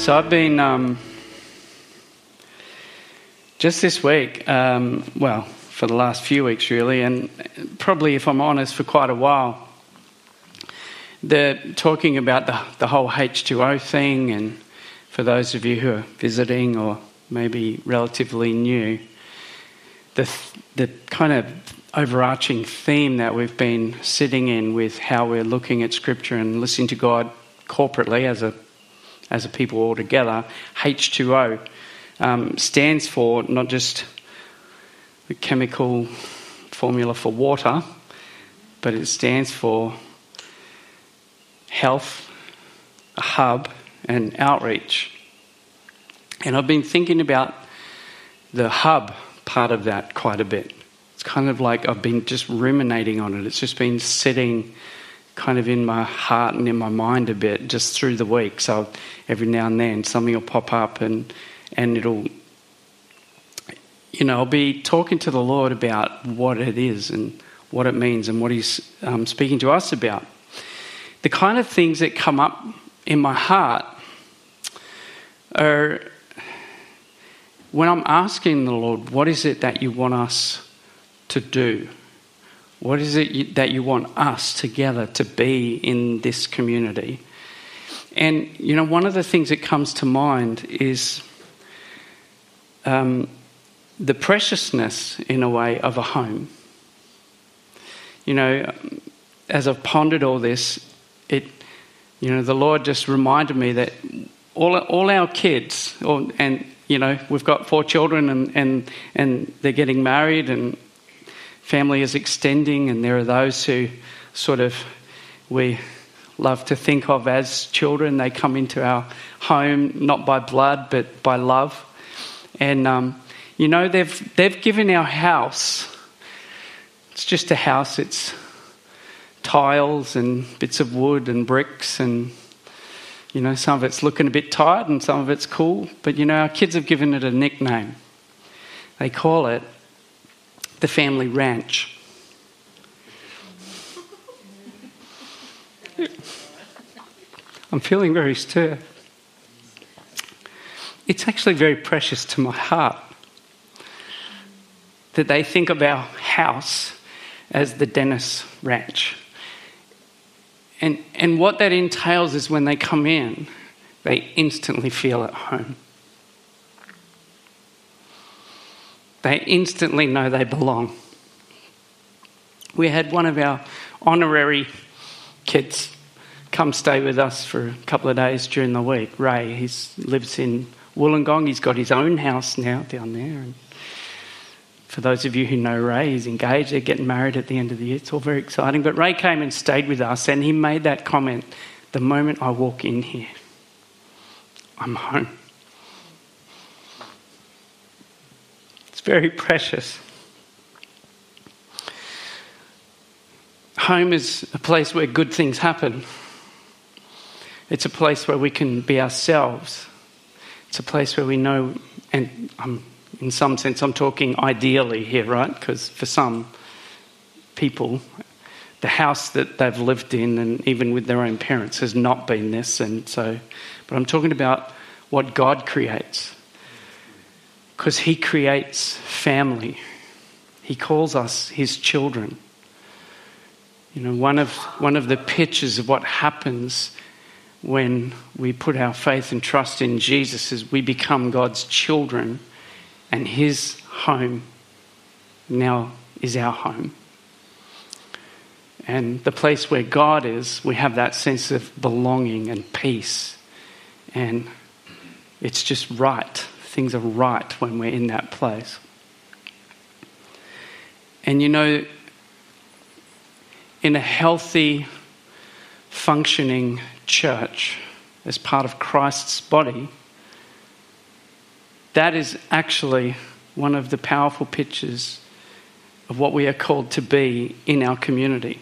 So I've been um, just this week, um, well, for the last few weeks really, and probably, if I'm honest, for quite a while. They're talking about the, the whole H2O thing, and for those of you who are visiting or maybe relatively new, the, the kind of overarching theme that we've been sitting in with how we're looking at Scripture and listening to God corporately as a as a people all together, H2O um, stands for not just the chemical formula for water, but it stands for health, a hub, and outreach. And I've been thinking about the hub part of that quite a bit. It's kind of like I've been just ruminating on it. It's just been sitting kind of in my heart and in my mind a bit just through the week. So every now and then something will pop up and and it'll you know I'll be talking to the Lord about what it is and what it means and what He's um, speaking to us about. The kind of things that come up in my heart are when I'm asking the Lord, what is it that you want us to do? What is it that you want us together to be in this community? And, you know, one of the things that comes to mind is um, the preciousness, in a way, of a home. You know, as I've pondered all this, it, you know, the Lord just reminded me that all, all our kids, all, and, you know, we've got four children and, and, and they're getting married and family is extending, and there are those who sort of we love to think of as children. They come into our home not by blood but by love, and um, you know they've they've given our house. It's just a house. It's tiles and bits of wood and bricks and you know some of it's looking a bit tired and some of it's cool but you know our kids have given it a nickname they call it the family ranch. I'm feeling very stirred. It's actually very precious to my heart that they think of our house as the Dennis Ranch. And, and what that entails is when they come in, they instantly feel at home. They instantly know they belong. We had one of our honorary kids come stay with us for a couple of days during the week. Ray, he lives in Wollongong. He's got his own house now down there. And for those of you who know Ray, he's engaged. They're getting married at the end of the year. It's all very exciting. But Ray came and stayed with us, and he made that comment the moment I walk in here, I'm home. It's very precious. Home is a place where good things happen. It's a place where we can be ourselves. It's a place where we know, and I'm, in some sense, I'm talking ideally here, right? Because for some people, the house that they've lived in, and even with their own parents, has not been this. And so, but I'm talking about what God creates because He creates family. He calls us His children. You know, one of, one of the pictures of what happens when we put our faith and trust in Jesus is we become God's children, and His home now is our home. And the place where God is, we have that sense of belonging and peace. And it's just right things are right when we're in that place. And you know, in a healthy, functioning church, as part of Christ's body, that is actually one of the powerful pictures of what we are called to be in our community.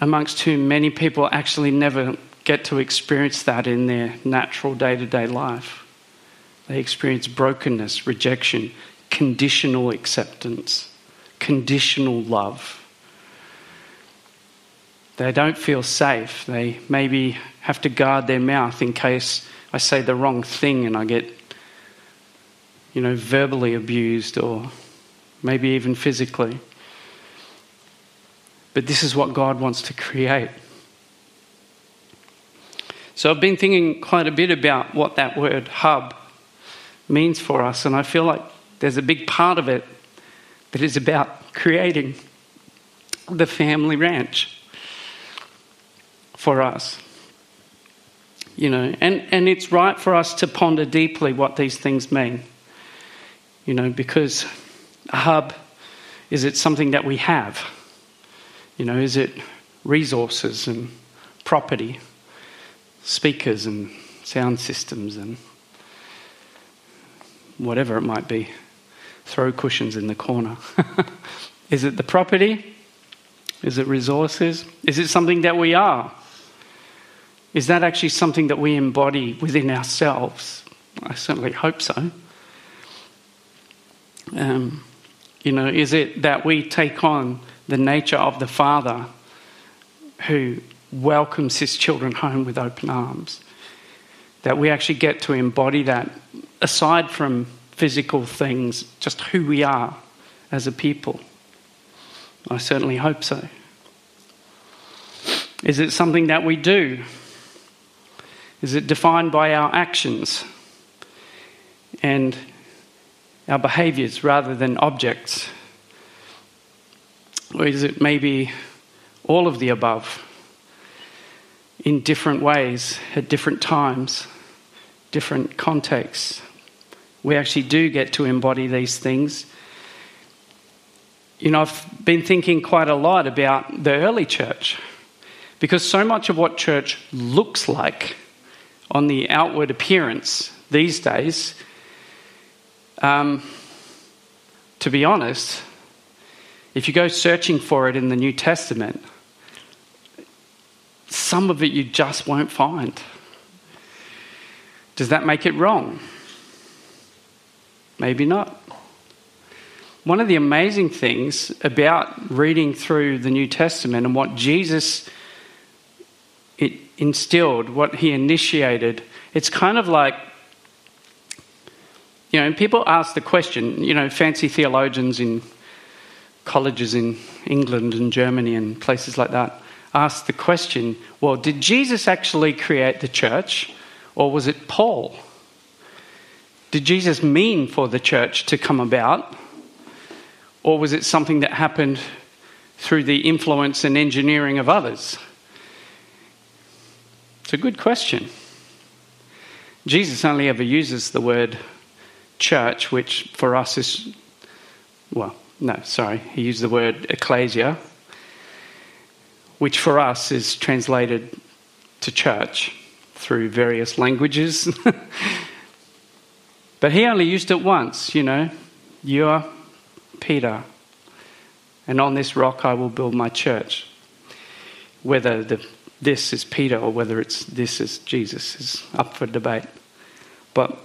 Amongst whom many people actually never get to experience that in their natural day to day life. They experience brokenness, rejection, conditional acceptance, conditional love. They don't feel safe. They maybe have to guard their mouth in case I say the wrong thing and I get, you know, verbally abused or maybe even physically. But this is what God wants to create. So I've been thinking quite a bit about what that word hub means for us, and I feel like there's a big part of it that is about creating the family ranch for us. You know, and, and it's right for us to ponder deeply what these things mean. You know, because a hub, is it something that we have? You know, is it resources and property, speakers and sound systems and whatever it might be? Throw cushions in the corner. is it the property? Is it resources? Is it something that we are? Is that actually something that we embody within ourselves? I certainly hope so. Um, you know, is it that we take on the nature of the Father who welcomes his children home with open arms. That we actually get to embody that aside from physical things, just who we are as a people. I certainly hope so. Is it something that we do? Is it defined by our actions and our behaviours rather than objects? Or is it maybe all of the above in different ways at different times, different contexts? We actually do get to embody these things. You know, I've been thinking quite a lot about the early church because so much of what church looks like on the outward appearance these days, um, to be honest, if you go searching for it in the New Testament, some of it you just won't find. Does that make it wrong? Maybe not. One of the amazing things about reading through the New Testament and what Jesus it instilled, what he initiated, it's kind of like, you know, people ask the question, you know, fancy theologians in colleges in England and Germany and places like that ask the question well, did Jesus actually create the church or was it Paul? Did Jesus mean for the church to come about or was it something that happened through the influence and engineering of others? It's a good question. Jesus only ever uses the word church, which for us is, well, no, sorry, he used the word ecclesia, which for us is translated to church through various languages. but he only used it once, you know. You are Peter, and on this rock I will build my church. Whether the, this is Peter or whether it's this is Jesus is up for debate. But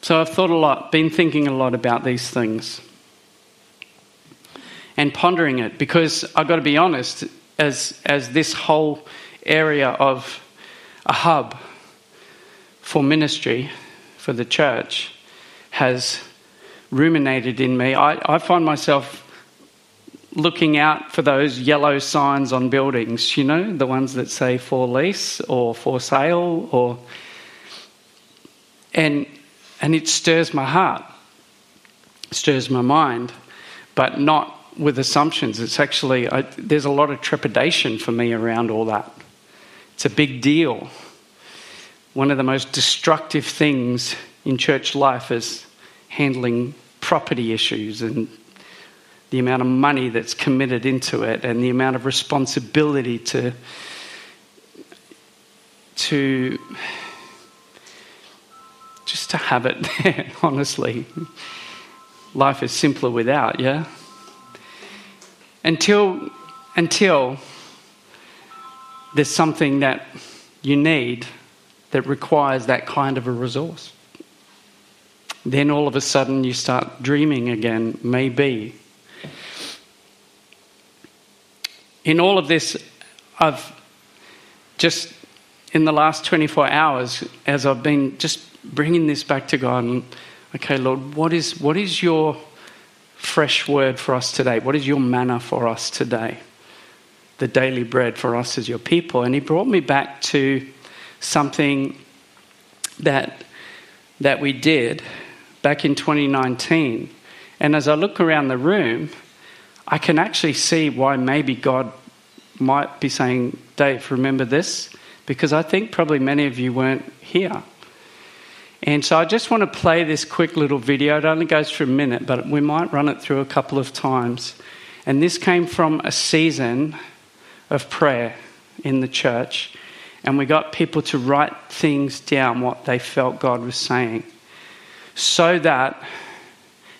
so I've thought a lot, been thinking a lot about these things and pondering it because I've got to be honest, as, as this whole area of a hub for ministry for the church has ruminated in me, I, I find myself looking out for those yellow signs on buildings, you know, the ones that say for lease or for sale or and and it stirs my heart, stirs my mind, but not with assumptions. It's actually, I, there's a lot of trepidation for me around all that. It's a big deal. One of the most destructive things in church life is handling property issues and the amount of money that's committed into it and the amount of responsibility to to just to have it there honestly life is simpler without yeah until, until there's something that you need that requires that kind of a resource. Then all of a sudden you start dreaming again, maybe. in all of this, I've just in the last 24 hours, as I've been just bringing this back to God, and okay, Lord, what is, what is your fresh word for us today? What is your manna for us today? The daily bread for us as your people. And He brought me back to something that, that we did back in 2019. And as I look around the room, I can actually see why maybe God might be saying, Dave, remember this? Because I think probably many of you weren't here. And so I just want to play this quick little video. It only goes for a minute, but we might run it through a couple of times. And this came from a season of prayer in the church. And we got people to write things down, what they felt God was saying, so that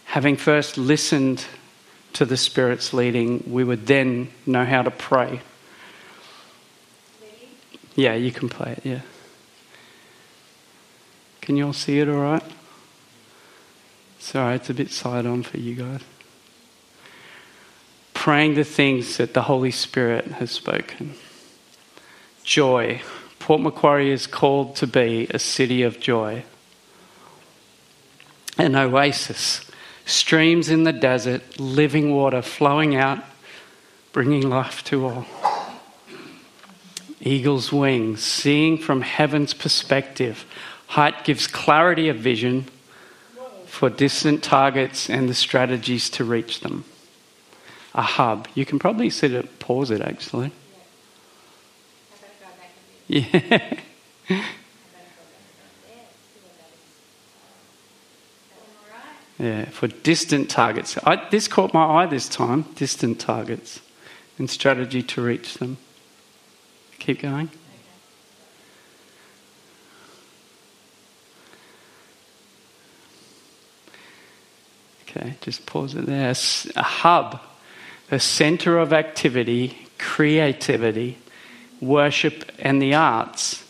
having first listened to the Spirit's leading, we would then know how to pray. Yeah, you can play it, yeah. Can you all see it all right? Sorry, it's a bit side on for you guys. Praying the things that the Holy Spirit has spoken. Joy. Port Macquarie is called to be a city of joy. An oasis. Streams in the desert, living water flowing out, bringing life to all. Eagle's wings, seeing from heaven's perspective Height gives clarity of vision for distant targets and the strategies to reach them. A hub. You can probably sit it, pause it actually. Yeah. Yeah, for distant targets. I, this caught my eye this time distant targets and strategy to reach them. Keep going. Okay, just pause it there. A hub, a center of activity, creativity, worship, and the arts.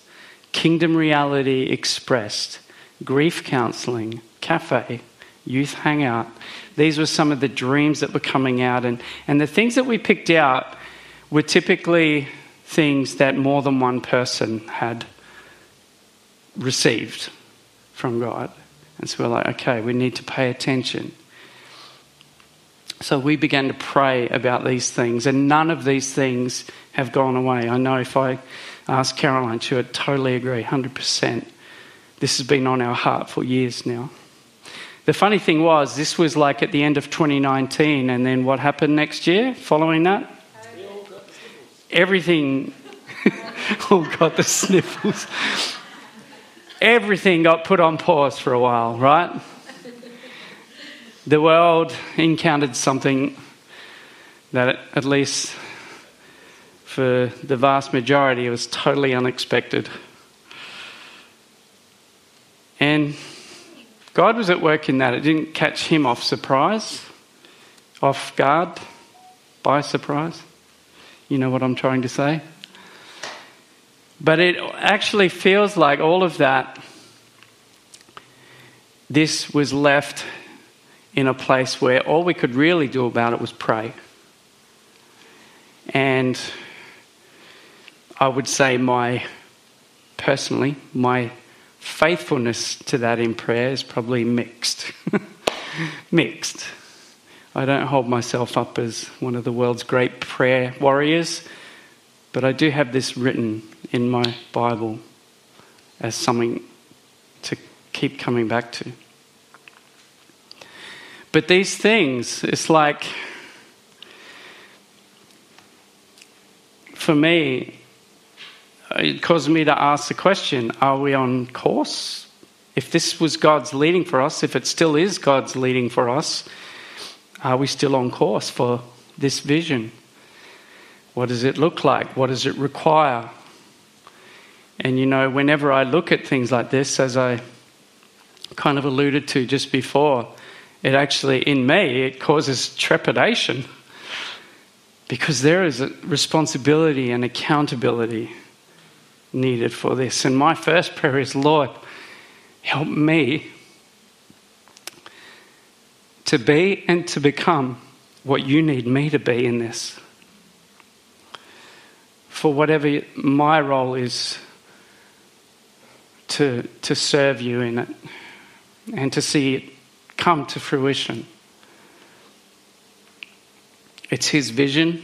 Kingdom reality expressed. Grief counseling, cafe, youth hangout. These were some of the dreams that were coming out. And, and the things that we picked out were typically things that more than one person had received from God. And so we're like, okay, we need to pay attention. So we began to pray about these things, and none of these things have gone away. I know if I ask Caroline, she would totally agree, 100%. This has been on our heart for years now. The funny thing was, this was like at the end of 2019, and then what happened next year following that? Everything. oh, God, the sniffles. Everything got put on pause for a while, right? The world encountered something that, at least for the vast majority, was totally unexpected. And God was at work in that. It didn't catch him off surprise, off guard, by surprise. You know what I'm trying to say? But it actually feels like all of that, this was left in a place where all we could really do about it was pray. And I would say, my personally, my faithfulness to that in prayer is probably mixed. mixed. I don't hold myself up as one of the world's great prayer warriors, but I do have this written in my Bible as something to keep coming back to. But these things, it's like, for me, it caused me to ask the question are we on course? If this was God's leading for us, if it still is God's leading for us, are we still on course for this vision? What does it look like? What does it require? And you know, whenever I look at things like this, as I kind of alluded to just before, it actually, in me, it causes trepidation because there is a responsibility and accountability needed for this. And my first prayer is, Lord, help me to be and to become what you need me to be in this. for whatever my role is to, to serve you in it and to see it come to fruition. It's His vision,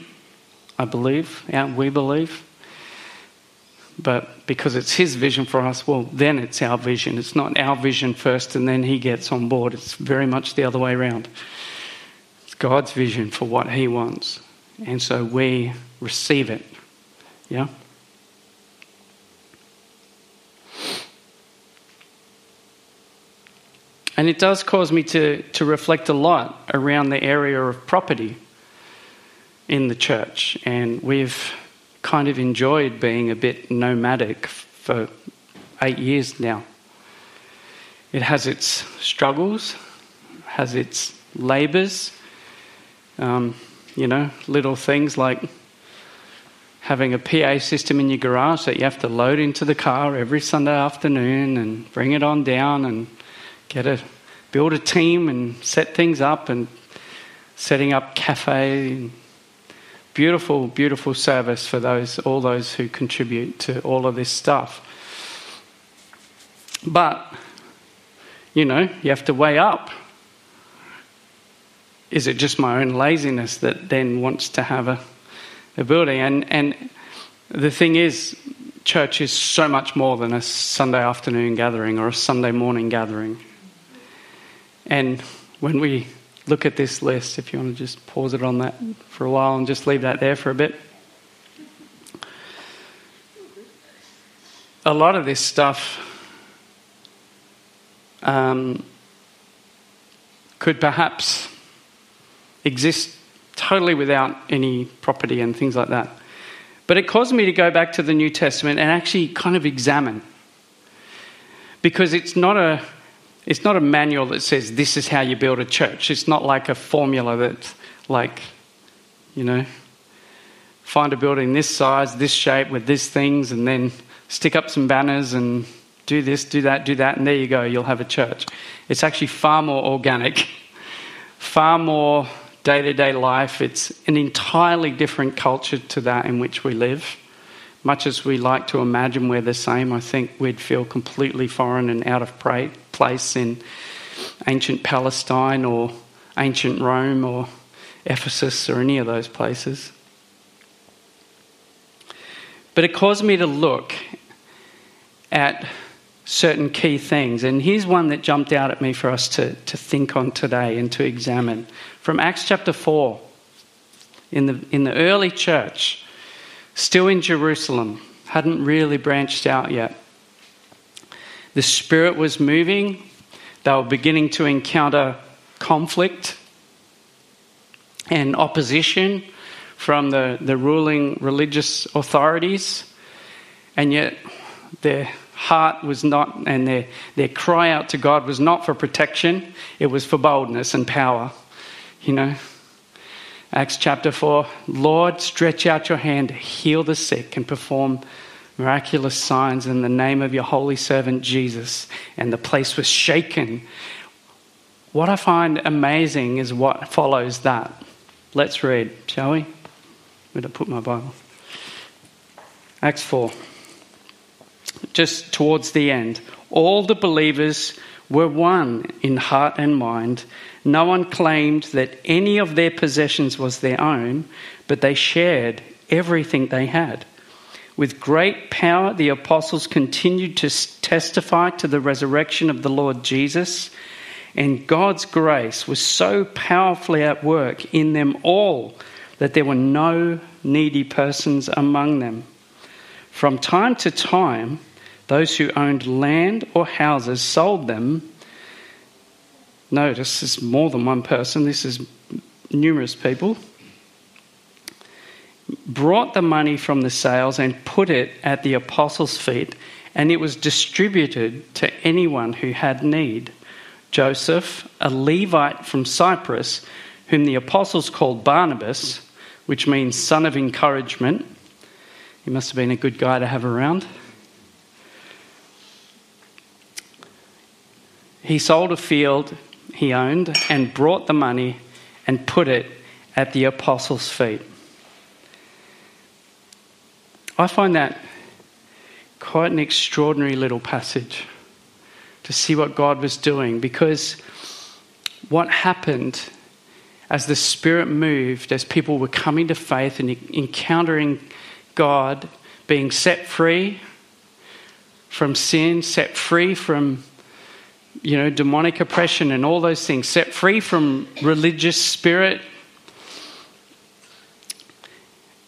I believe, yeah, we believe. But because it's His vision for us, well, then it's our vision. It's not our vision first and then He gets on board. It's very much the other way around. It's God's vision for what He wants. And so we receive it. Yeah? And it does cause me to, to reflect a lot around the area of property in the church. And we've kind of enjoyed being a bit nomadic for eight years now. It has its struggles, has its labours, um, you know, little things like having a PA system in your garage that you have to load into the car every Sunday afternoon and bring it on down and get a build a team and set things up and setting up cafe beautiful beautiful service for those all those who contribute to all of this stuff. But you know you have to weigh up. Is it just my own laziness that then wants to have a, a building? And and the thing is church is so much more than a sunday afternoon gathering or a sunday morning gathering and when we look at this list, if you want to just pause it on that for a while and just leave that there for a bit. A lot of this stuff um, could perhaps exist totally without any property and things like that. But it caused me to go back to the New Testament and actually kind of examine. Because it's not a it's not a manual that says this is how you build a church. It's not like a formula that, like, you know, find a building this size, this shape, with these things, and then stick up some banners and do this, do that, do that, and there you go, you'll have a church. It's actually far more organic, far more day to day life. It's an entirely different culture to that in which we live. Much as we like to imagine we're the same, I think we'd feel completely foreign and out of place in ancient Palestine or ancient Rome or Ephesus or any of those places. But it caused me to look at certain key things. And here's one that jumped out at me for us to, to think on today and to examine. From Acts chapter 4, in the, in the early church, still in Jerusalem, hadn't really branched out yet. The Spirit was moving, they were beginning to encounter conflict and opposition from the, the ruling religious authorities, and yet their heart was not, and their, their cry out to God was not for protection, it was for boldness and power. You know, Acts chapter 4 Lord, stretch out your hand, heal the sick, and perform miraculous signs in the name of your holy servant Jesus. And the place was shaken. What I find amazing is what follows that. Let's read, shall we? Where did I put my Bible? Acts 4. Just towards the end. All the believers were one in heart and mind. No one claimed that any of their possessions was their own, but they shared everything they had. With great power, the apostles continued to testify to the resurrection of the Lord Jesus, and God's grace was so powerfully at work in them all that there were no needy persons among them. From time to time, those who owned land or houses sold them. Notice this is more than one person, this is numerous people. Brought the money from the sales and put it at the apostles' feet, and it was distributed to anyone who had need. Joseph, a Levite from Cyprus, whom the apostles called Barnabas, which means son of encouragement. He must have been a good guy to have around. He sold a field he owned and brought the money and put it at the apostles' feet. I find that quite an extraordinary little passage to see what God was doing because what happened as the Spirit moved, as people were coming to faith and encountering God, being set free from sin, set free from you know demonic oppression and all those things, set free from religious spirit.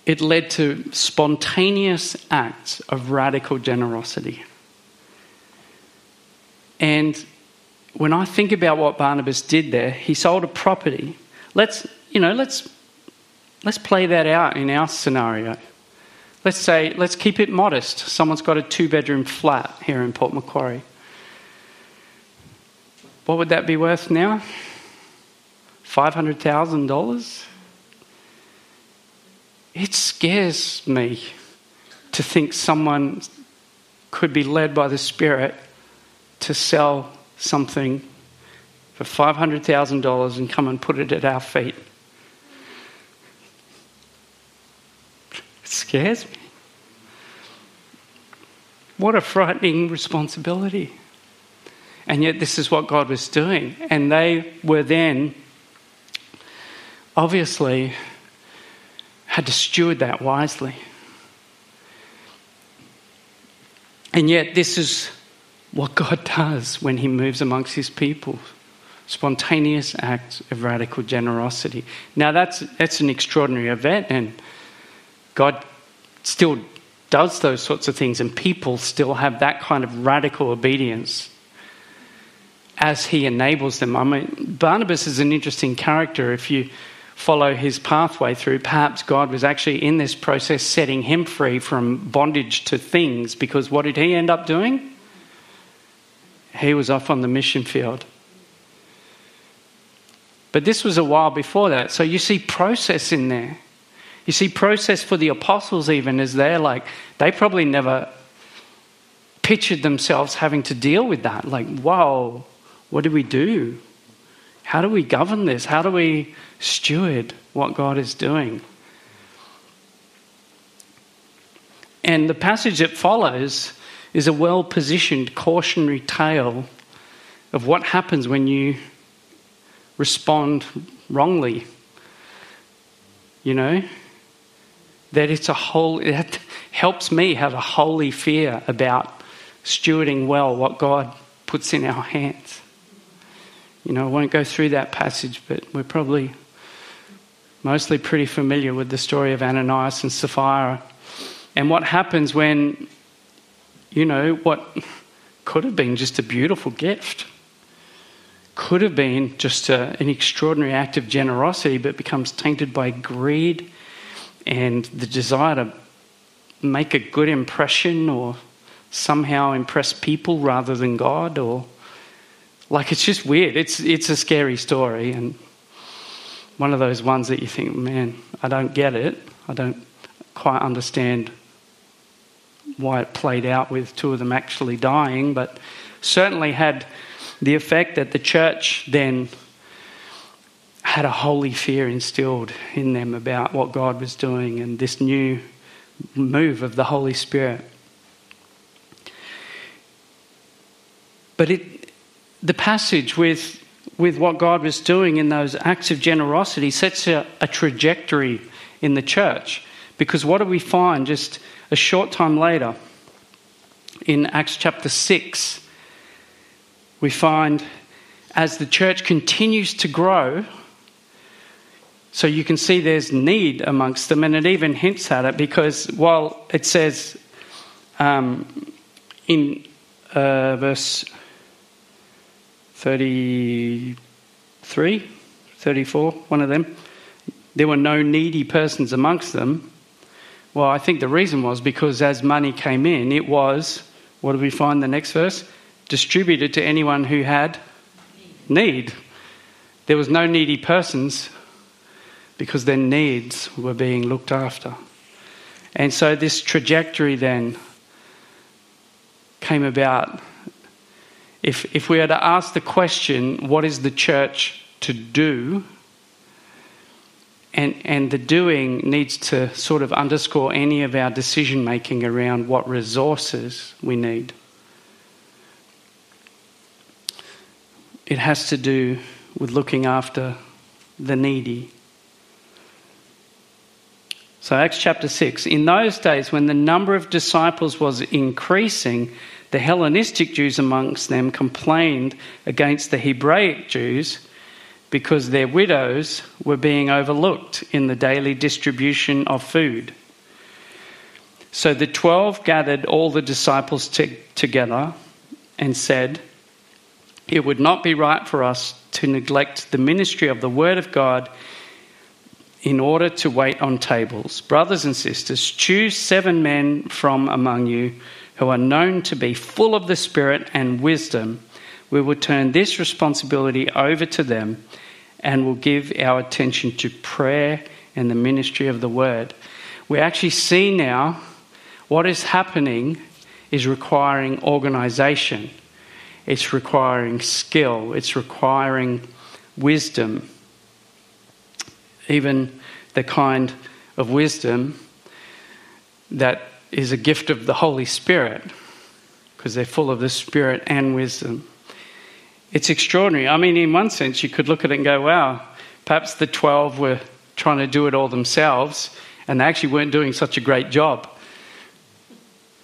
It led to spontaneous acts of radical generosity. And when I think about what Barnabas did there, he sold a property. Let's, you know, let's let's play that out in our scenario. Let's say, let's keep it modest. Someone's got a two bedroom flat here in Port Macquarie. What would that be worth now? $500,000? It scares me to think someone could be led by the Spirit to sell something for $500,000 and come and put it at our feet. It scares me. What a frightening responsibility. And yet, this is what God was doing. And they were then obviously had to steward that wisely. And yet, this is what God does when He moves amongst His people spontaneous acts of radical generosity. Now, that's, that's an extraordinary event, and God still does those sorts of things, and people still have that kind of radical obedience as He enables them. I mean, Barnabas is an interesting character if you follow his pathway through. Perhaps God was actually in this process setting him free from bondage to things because what did he end up doing? He was off on the mission field. But this was a while before that. So you see process in there. You see process for the apostles, even as they're like, they probably never pictured themselves having to deal with that. Like, whoa, what do we do? How do we govern this? How do we steward what God is doing? And the passage that follows is a well positioned cautionary tale of what happens when you respond wrongly. You know? That it's a whole, it helps me have a holy fear about stewarding well what God puts in our hands. You know, I won't go through that passage, but we're probably mostly pretty familiar with the story of Ananias and Sapphira and what happens when, you know, what could have been just a beautiful gift could have been just a, an extraordinary act of generosity, but becomes tainted by greed and the desire to make a good impression or somehow impress people rather than God or like it's just weird. It's it's a scary story and one of those ones that you think, man, I don't get it. I don't quite understand why it played out with two of them actually dying, but certainly had the effect that the church then had a holy fear instilled in them about what God was doing and this new move of the Holy Spirit. But it, passage with, with what God was doing in those acts of generosity sets a, a trajectory in the church. Because what do we find just a short time later in Acts chapter 6? we find as the church continues to grow, so you can see there's need amongst them, and it even hints at it because while it says um, in uh, verse 33, 34, one of them, there were no needy persons amongst them. Well, I think the reason was because as money came in, it was, what do we find the next verse? distributed to anyone who had need. There was no needy persons because their needs were being looked after. And so this trajectory then came about. If, if we had to ask the question, what is the church to do? and, and the doing needs to sort of underscore any of our decision making around what resources we need. It has to do with looking after the needy. So, Acts chapter 6. In those days, when the number of disciples was increasing, the Hellenistic Jews amongst them complained against the Hebraic Jews because their widows were being overlooked in the daily distribution of food. So the twelve gathered all the disciples t- together and said, It would not be right for us to neglect the ministry of the Word of God in order to wait on tables. Brothers and sisters, choose seven men from among you who are known to be full of the Spirit and wisdom. We will turn this responsibility over to them and will give our attention to prayer and the ministry of the word. We actually see now what is happening is requiring organization, it's requiring skill, it's requiring wisdom, even the kind of wisdom that is a gift of the Holy Spirit, because they're full of the Spirit and wisdom. It's extraordinary. I mean, in one sense, you could look at it and go, wow, perhaps the 12 were trying to do it all themselves and they actually weren't doing such a great job.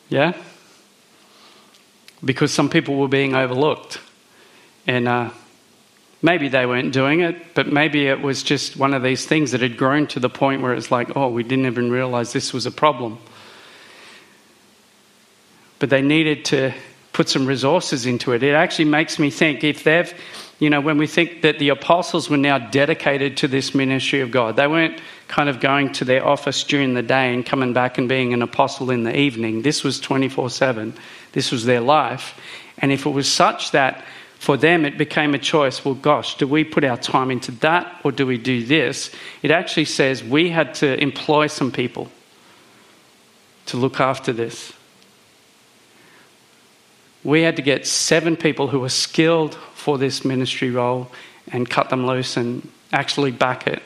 Yeah? Because some people were being overlooked. And uh, maybe they weren't doing it, but maybe it was just one of these things that had grown to the point where it's like, oh, we didn't even realize this was a problem. But they needed to put some resources into it. It actually makes me think if they've, you know, when we think that the apostles were now dedicated to this ministry of God, they weren't kind of going to their office during the day and coming back and being an apostle in the evening. This was 24 7. This was their life. And if it was such that for them it became a choice, well, gosh, do we put our time into that or do we do this? It actually says we had to employ some people to look after this we had to get seven people who were skilled for this ministry role and cut them loose and actually back it.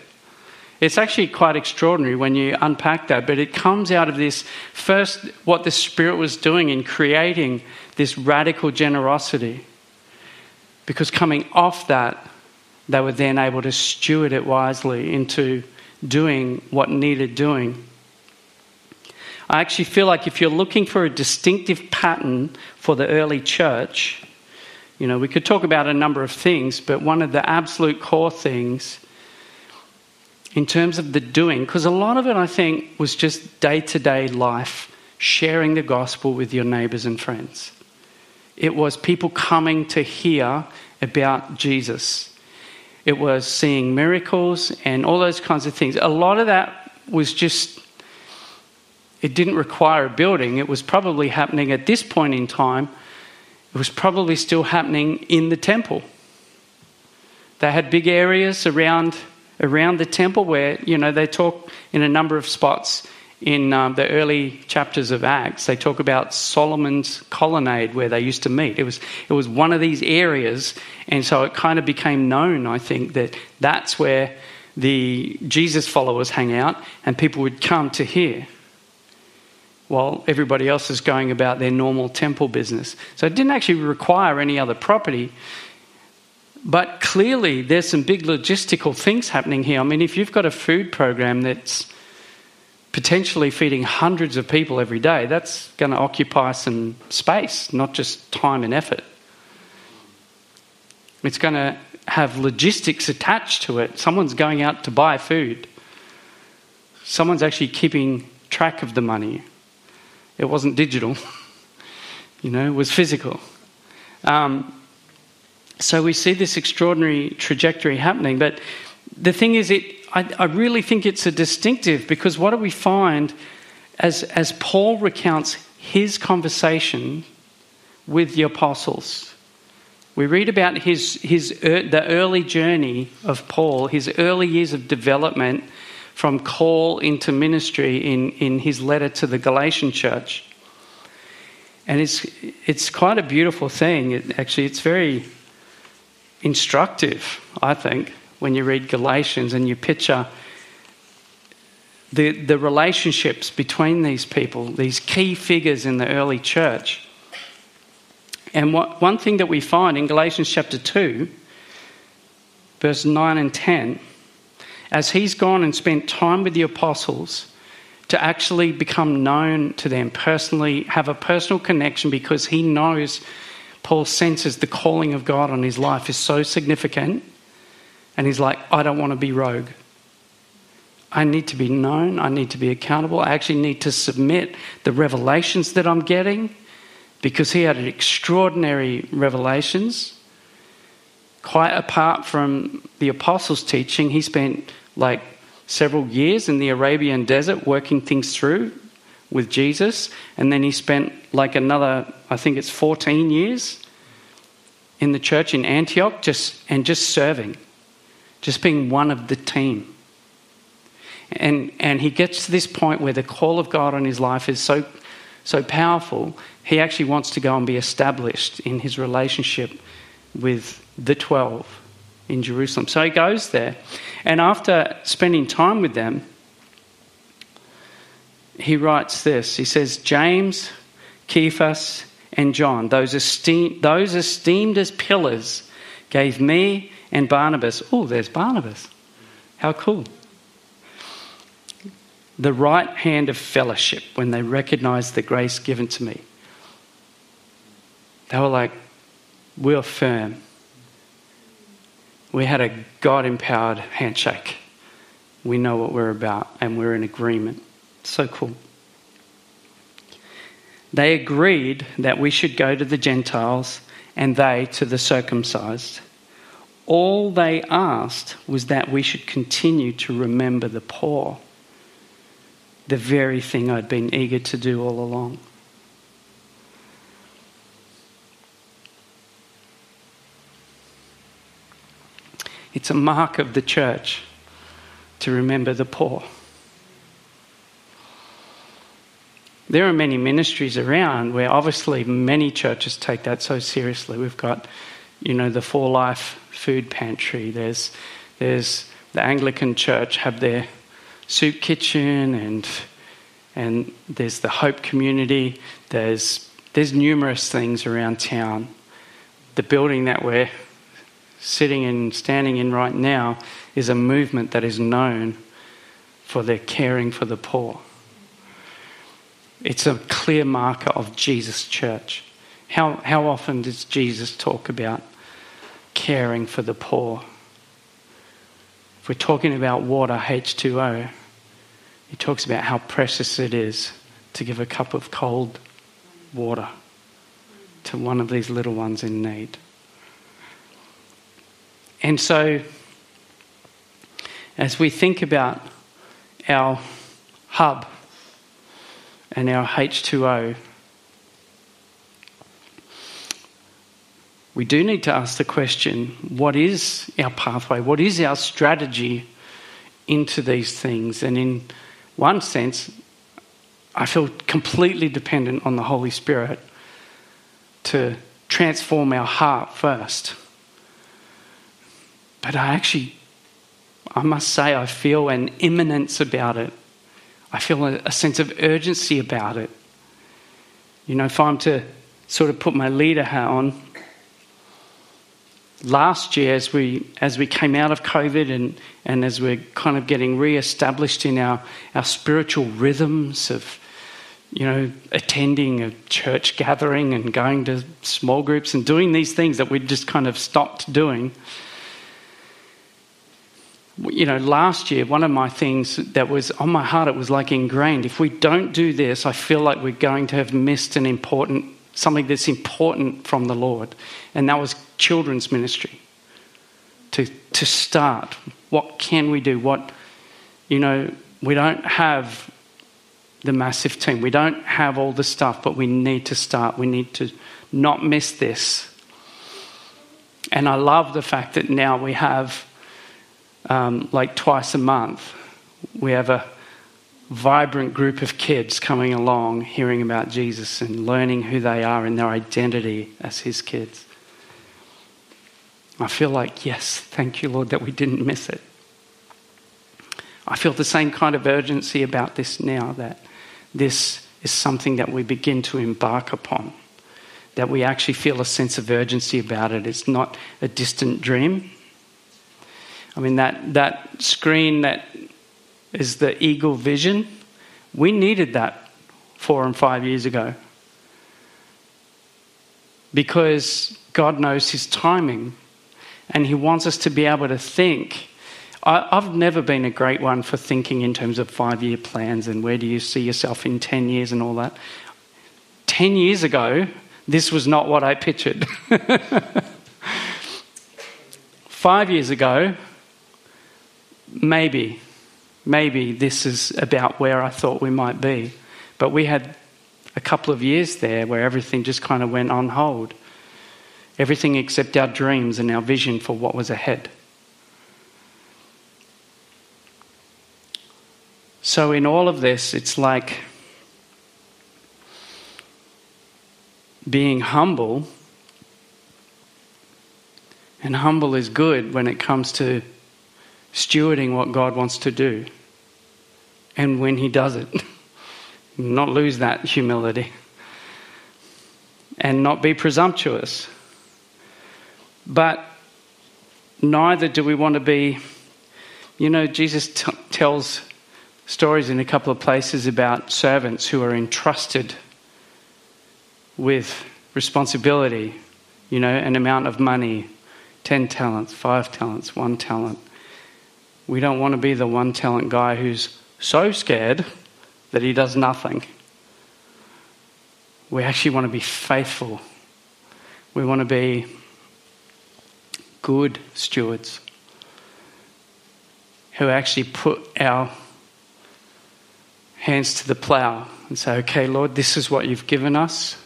It's actually quite extraordinary when you unpack that, but it comes out of this first, what the Spirit was doing in creating this radical generosity. Because coming off that, they were then able to steward it wisely into doing what needed doing. I actually feel like if you're looking for a distinctive pattern for the early church, you know, we could talk about a number of things, but one of the absolute core things in terms of the doing, because a lot of it, I think, was just day to day life, sharing the gospel with your neighbors and friends. It was people coming to hear about Jesus. It was seeing miracles and all those kinds of things. A lot of that was just it didn't require a building. It was probably happening at this point in time, it was probably still happening in the temple. They had big areas around, around the temple where, you know, they talk in a number of spots in um, the early chapters of Acts. They talk about Solomon's colonnade where they used to meet. It was, it was one of these areas, and so it kind of became known, I think, that that's where the Jesus followers hang out and people would come to hear while everybody else is going about their normal temple business. So it didn't actually require any other property. But clearly, there's some big logistical things happening here. I mean, if you've got a food program that's potentially feeding hundreds of people every day, that's going to occupy some space, not just time and effort. It's going to have logistics attached to it. Someone's going out to buy food, someone's actually keeping track of the money. It wasn't digital, you know, it was physical. Um, so we see this extraordinary trajectory happening. But the thing is, it, I, I really think it's a distinctive because what do we find as, as Paul recounts his conversation with the apostles? We read about his, his, the early journey of Paul, his early years of development from call into ministry in, in his letter to the Galatian church. And it's, it's quite a beautiful thing. It, actually, it's very instructive, I think, when you read Galatians and you picture the, the relationships between these people, these key figures in the early church. And what, one thing that we find in Galatians chapter 2, verse 9 and 10, as he's gone and spent time with the apostles to actually become known to them personally, have a personal connection because he knows, Paul senses the calling of God on his life is so significant. And he's like, I don't want to be rogue. I need to be known. I need to be accountable. I actually need to submit the revelations that I'm getting because he had extraordinary revelations. Quite apart from the apostles' teaching, he spent like several years in the Arabian desert working things through with Jesus. And then he spent like another, I think it's 14 years in the church in Antioch just, and just serving, just being one of the team. And, and he gets to this point where the call of God on his life is so, so powerful, he actually wants to go and be established in his relationship with the 12 in Jerusalem. So he goes there. And after spending time with them, he writes this He says, James, Cephas, and John, those esteemed, those esteemed as pillars, gave me and Barnabas. Oh, there's Barnabas. How cool the right hand of fellowship when they recognized the grace given to me. They were like, we're firm. We had a God empowered handshake. We know what we're about and we're in agreement. So cool. They agreed that we should go to the Gentiles and they to the circumcised. All they asked was that we should continue to remember the poor the very thing I'd been eager to do all along. It's a mark of the church to remember the poor. There are many ministries around where obviously many churches take that so seriously. We've got, you know, the For Life food pantry. There's, there's the Anglican Church have their soup kitchen and and there's the Hope community. There's there's numerous things around town. The building that we're sitting and standing in right now is a movement that is known for their caring for the poor. It's a clear marker of Jesus' church. How, how often does Jesus talk about caring for the poor? If we're talking about water, H2O, he talks about how precious it is to give a cup of cold water to one of these little ones in need. And so, as we think about our hub and our H2O, we do need to ask the question what is our pathway? What is our strategy into these things? And in one sense, I feel completely dependent on the Holy Spirit to transform our heart first. But I actually, I must say, I feel an imminence about it. I feel a, sense of urgency about it. You know, if I'm to sort of put my leader hat on, last year as we as we came out of COVID and, and as we're kind of getting re-established in our, our spiritual rhythms of you know attending a church gathering and going to small groups and doing these things that we'd just kind of stopped doing you know last year one of my things that was on my heart it was like ingrained if we don't do this i feel like we're going to have missed an important something that's important from the lord and that was children's ministry to, to start. What can we do? What, you know, we don't have the massive team, we don't have all the stuff, but we need to start. We need to not miss this. And I love the fact that now we have, um, like twice a month, we have a vibrant group of kids coming along, hearing about Jesus and learning who they are and their identity as his kids. I feel like, yes, thank you, Lord, that we didn't miss it. I feel the same kind of urgency about this now that this is something that we begin to embark upon, that we actually feel a sense of urgency about it. It's not a distant dream. I mean, that, that screen that is the eagle vision, we needed that four and five years ago because God knows His timing and He wants us to be able to think. I, have never been a great one for thinking in terms of five year plans and where do you see yourself in 10 years and all that. 10 years ago, this was not what I pictured. five years ago, maybe, maybe this is about where I thought we might be. But we had a couple of years there where everything just kind of went on hold. Everything except our dreams and our vision for what was ahead. So, in all of this, it's like being humble. And humble is good when it comes to stewarding what God wants to do and when He does it. not lose that humility and not be presumptuous. But neither do we want to be, you know, Jesus t- tells stories in a couple of places about servants who are entrusted with responsibility, you know, an amount of money 10 talents, 5 talents, 1 talent. We don't want to be the one talent guy who's so scared that he does nothing. We actually want to be faithful. We want to be good stewards who actually put our hands to the plough and say, okay, Lord, this is what you've given us.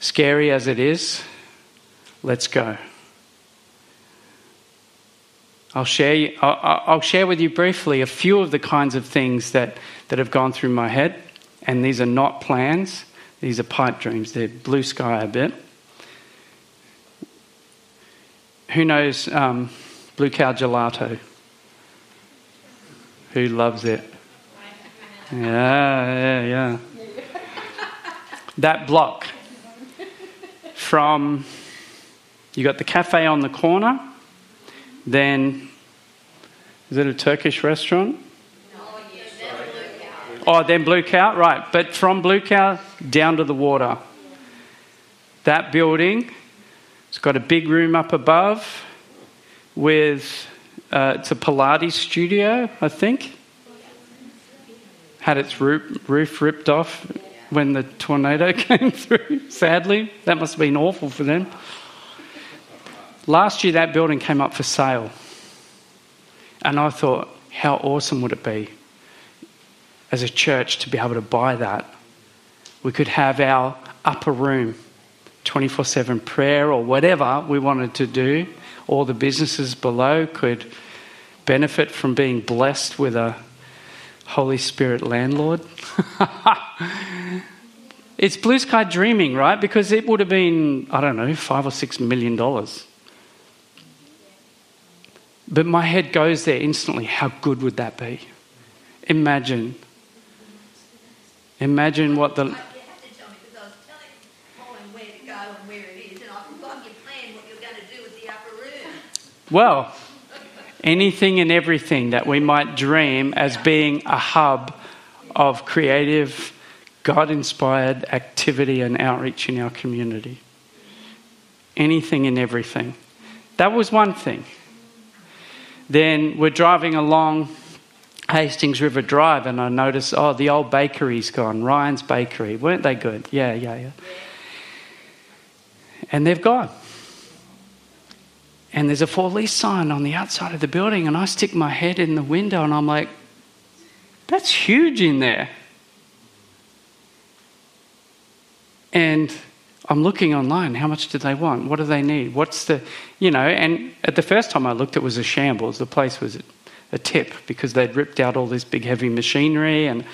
Scary as it is, let's go. I'll share, I'll, I'll share with you briefly a few of the kinds of things that, that have gone through my head. And these are not plans, these are pipe dreams. They're blue sky a bit. Who knows um, Blue Cow Gelato? Who loves it? Yeah, yeah, yeah. That block from, you got the cafe on the corner then, is it a Turkish restaurant? Oh, then Blue Cow, right. But from Blue Cow down to the water. That building, it's got a big room up above with, uh, it's a Pilates studio, I think. Had its roof, roof ripped off when the tornado came through, sadly. That must have been awful for them. Last year, that building came up for sale. And I thought, how awesome would it be as a church to be able to buy that? We could have our upper room 24 7 prayer or whatever we wanted to do. All the businesses below could benefit from being blessed with a Holy Spirit landlord. it's blue sky dreaming, right? Because it would have been, I don't know, five or six million dollars. But my head goes there instantly. How good would that be? Imagine. Imagine what the. Well, anything and everything that we might dream as being a hub of creative, God inspired activity and outreach in our community. Anything and everything. That was one thing. Then we're driving along Hastings River Drive, and I notice, oh, the old bakery's gone, Ryan's Bakery. Weren't they good? Yeah, yeah, yeah. And they've gone. And there's a for lease sign on the outside of the building, and I stick my head in the window and I'm like, that's huge in there. And I'm looking online. How much do they want? What do they need? What's the, you know, and at the first time I looked, it was a shambles. The place was a tip because they'd ripped out all this big heavy machinery. And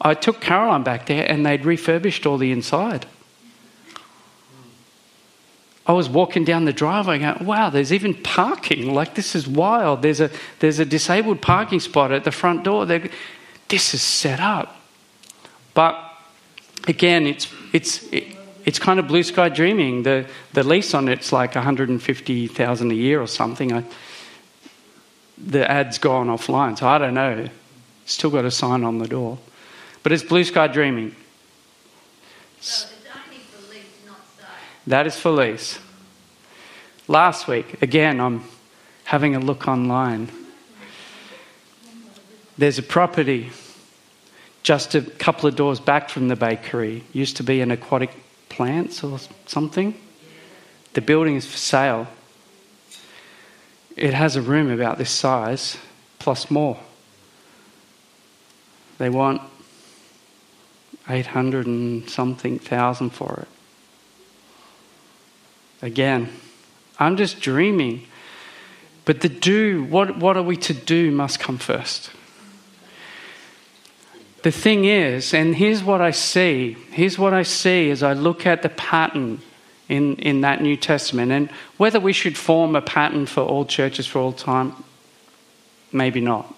I took Caroline back there and they'd refurbished all the inside. I was walking down the driveway going, wow, there's even parking. Like, this is wild. There's a, there's a disabled parking spot at the front door. They're, this is set up. But again, it's, it's, it, it's kind of blue sky dreaming. The, the lease on it's like 150000 a year or something. I, the ad's gone offline, so I don't know. Still got a sign on the door. But it's blue sky dreaming. So it's only for lease. That is for lease. Last week, again, I'm having a look online. There's a property just a couple of doors back from the bakery. Used to be an aquatic plants or something. The building is for sale. It has a room about this size, plus more. They want 800 and something thousand for it. Again, I'm just dreaming. But the do, what, what are we to do, must come first. The thing is, and here's what I see here's what I see as I look at the pattern in, in that New Testament, and whether we should form a pattern for all churches for all time, maybe not.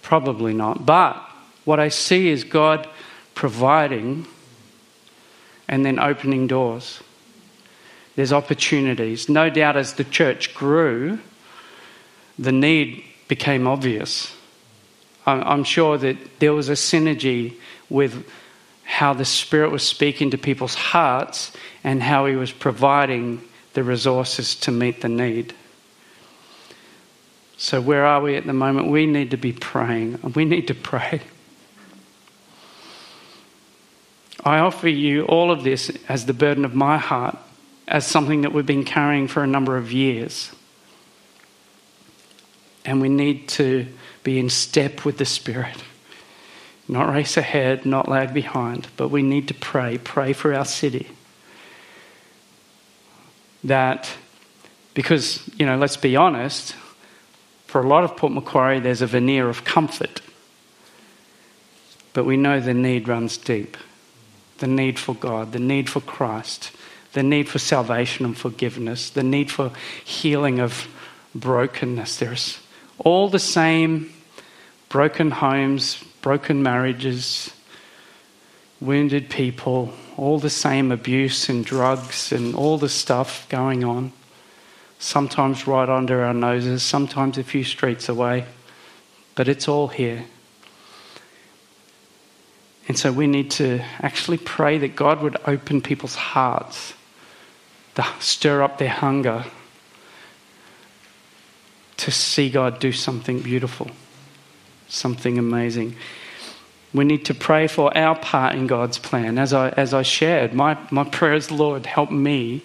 Probably not. But what I see is God providing and then opening doors. There's opportunities. No doubt, as the church grew, the need became obvious. I'm sure that there was a synergy with how the Spirit was speaking to people's hearts and how He was providing the resources to meet the need. So, where are we at the moment? We need to be praying. We need to pray. I offer you all of this as the burden of my heart, as something that we've been carrying for a number of years. And we need to be in step with the Spirit. Not race ahead, not lag behind, but we need to pray. Pray for our city. That, because, you know, let's be honest, for a lot of Port Macquarie, there's a veneer of comfort. But we know the need runs deep the need for God, the need for Christ, the need for salvation and forgiveness, the need for healing of brokenness. There's all the same broken homes, broken marriages, wounded people, all the same abuse and drugs and all the stuff going on. Sometimes right under our noses, sometimes a few streets away, but it's all here. And so we need to actually pray that God would open people's hearts, to stir up their hunger to see God do something beautiful, something amazing. We need to pray for our part in God's plan. As I, as I shared, my, my prayer is, Lord, help me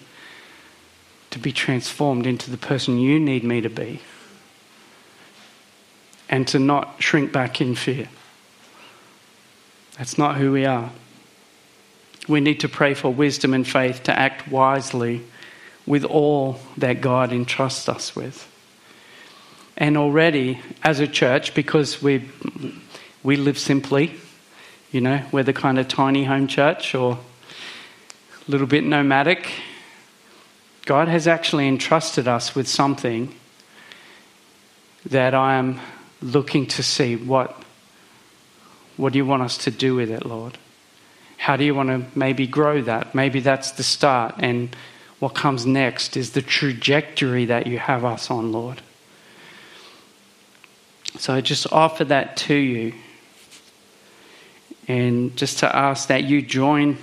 to be transformed into the person you need me to be and to not shrink back in fear. That's not who we are. We need to pray for wisdom and faith to act wisely with all that God entrusts us with. And already, as a church, because we, we live simply, you know, we're the kind of tiny home church or a little bit nomadic, God has actually entrusted us with something that I am looking to see what what do you want us to do with it, Lord? How do you want to maybe grow that? Maybe that's the start, and what comes next is the trajectory that you have us on, Lord. So I just offer that to you. And just to ask that you join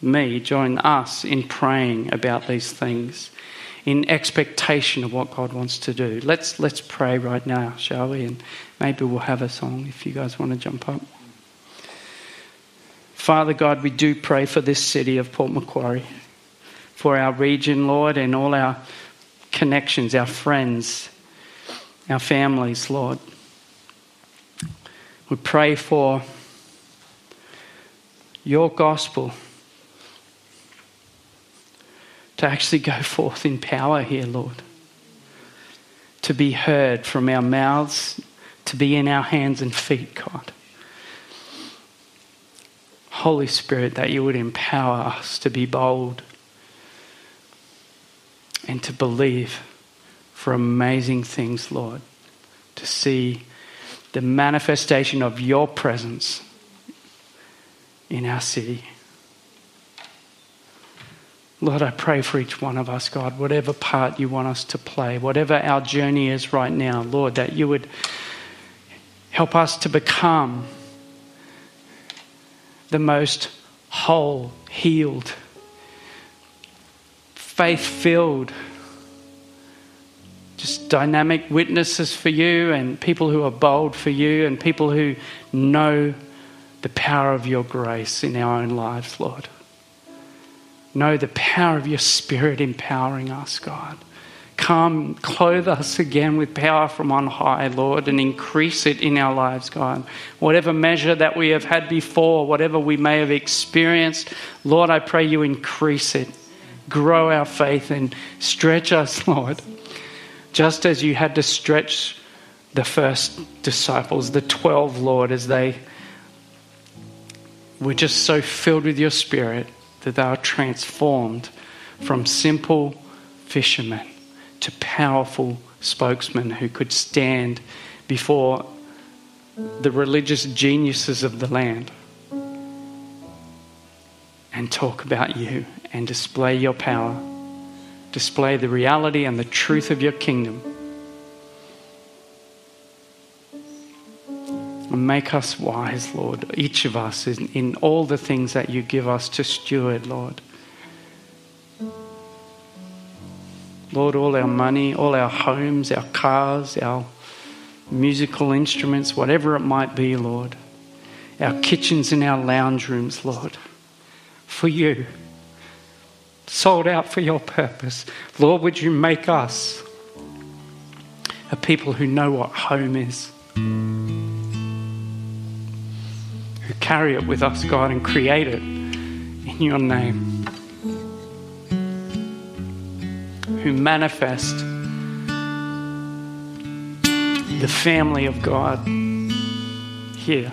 me, join us in praying about these things, in expectation of what God wants to do. Let's, let's pray right now, shall we? And maybe we'll have a song if you guys want to jump up. Father God, we do pray for this city of Port Macquarie, for our region, Lord, and all our connections, our friends, our families, Lord. We pray for your gospel to actually go forth in power here, Lord. To be heard from our mouths, to be in our hands and feet, God. Holy Spirit, that you would empower us to be bold, and to believe for amazing things, Lord, to see the manifestation of your presence in our city. Lord, I pray for each one of us, God, whatever part you want us to play, whatever our journey is right now, Lord, that you would help us to become the most whole, healed, faith filled, just dynamic witnesses for you and people who are bold for you and people who know the power of your grace in our own lives, Lord. Know the power of your Spirit empowering us, God. Come, clothe us again with power from on high, Lord, and increase it in our lives, God. Whatever measure that we have had before, whatever we may have experienced, Lord, I pray you increase it. Grow our faith and stretch us, Lord. Just as you had to stretch the first disciples, the 12, Lord, as they were just so filled with your Spirit that they were transformed from simple fishermen to powerful spokesmen who could stand before the religious geniuses of the land and talk about you and display your power, display the reality and the truth of your kingdom. And make us wise, Lord, each of us in, in all the things that you give us to steward, Lord. Lord, all our money, all our homes, our cars, our musical instruments, whatever it might be, Lord. Our kitchens and our lounge rooms, Lord, for you. Sold out for your purpose. Lord, would you make us a people who know what home is? Who carry it with us, God, and create it in your name. who manifest the family of God here.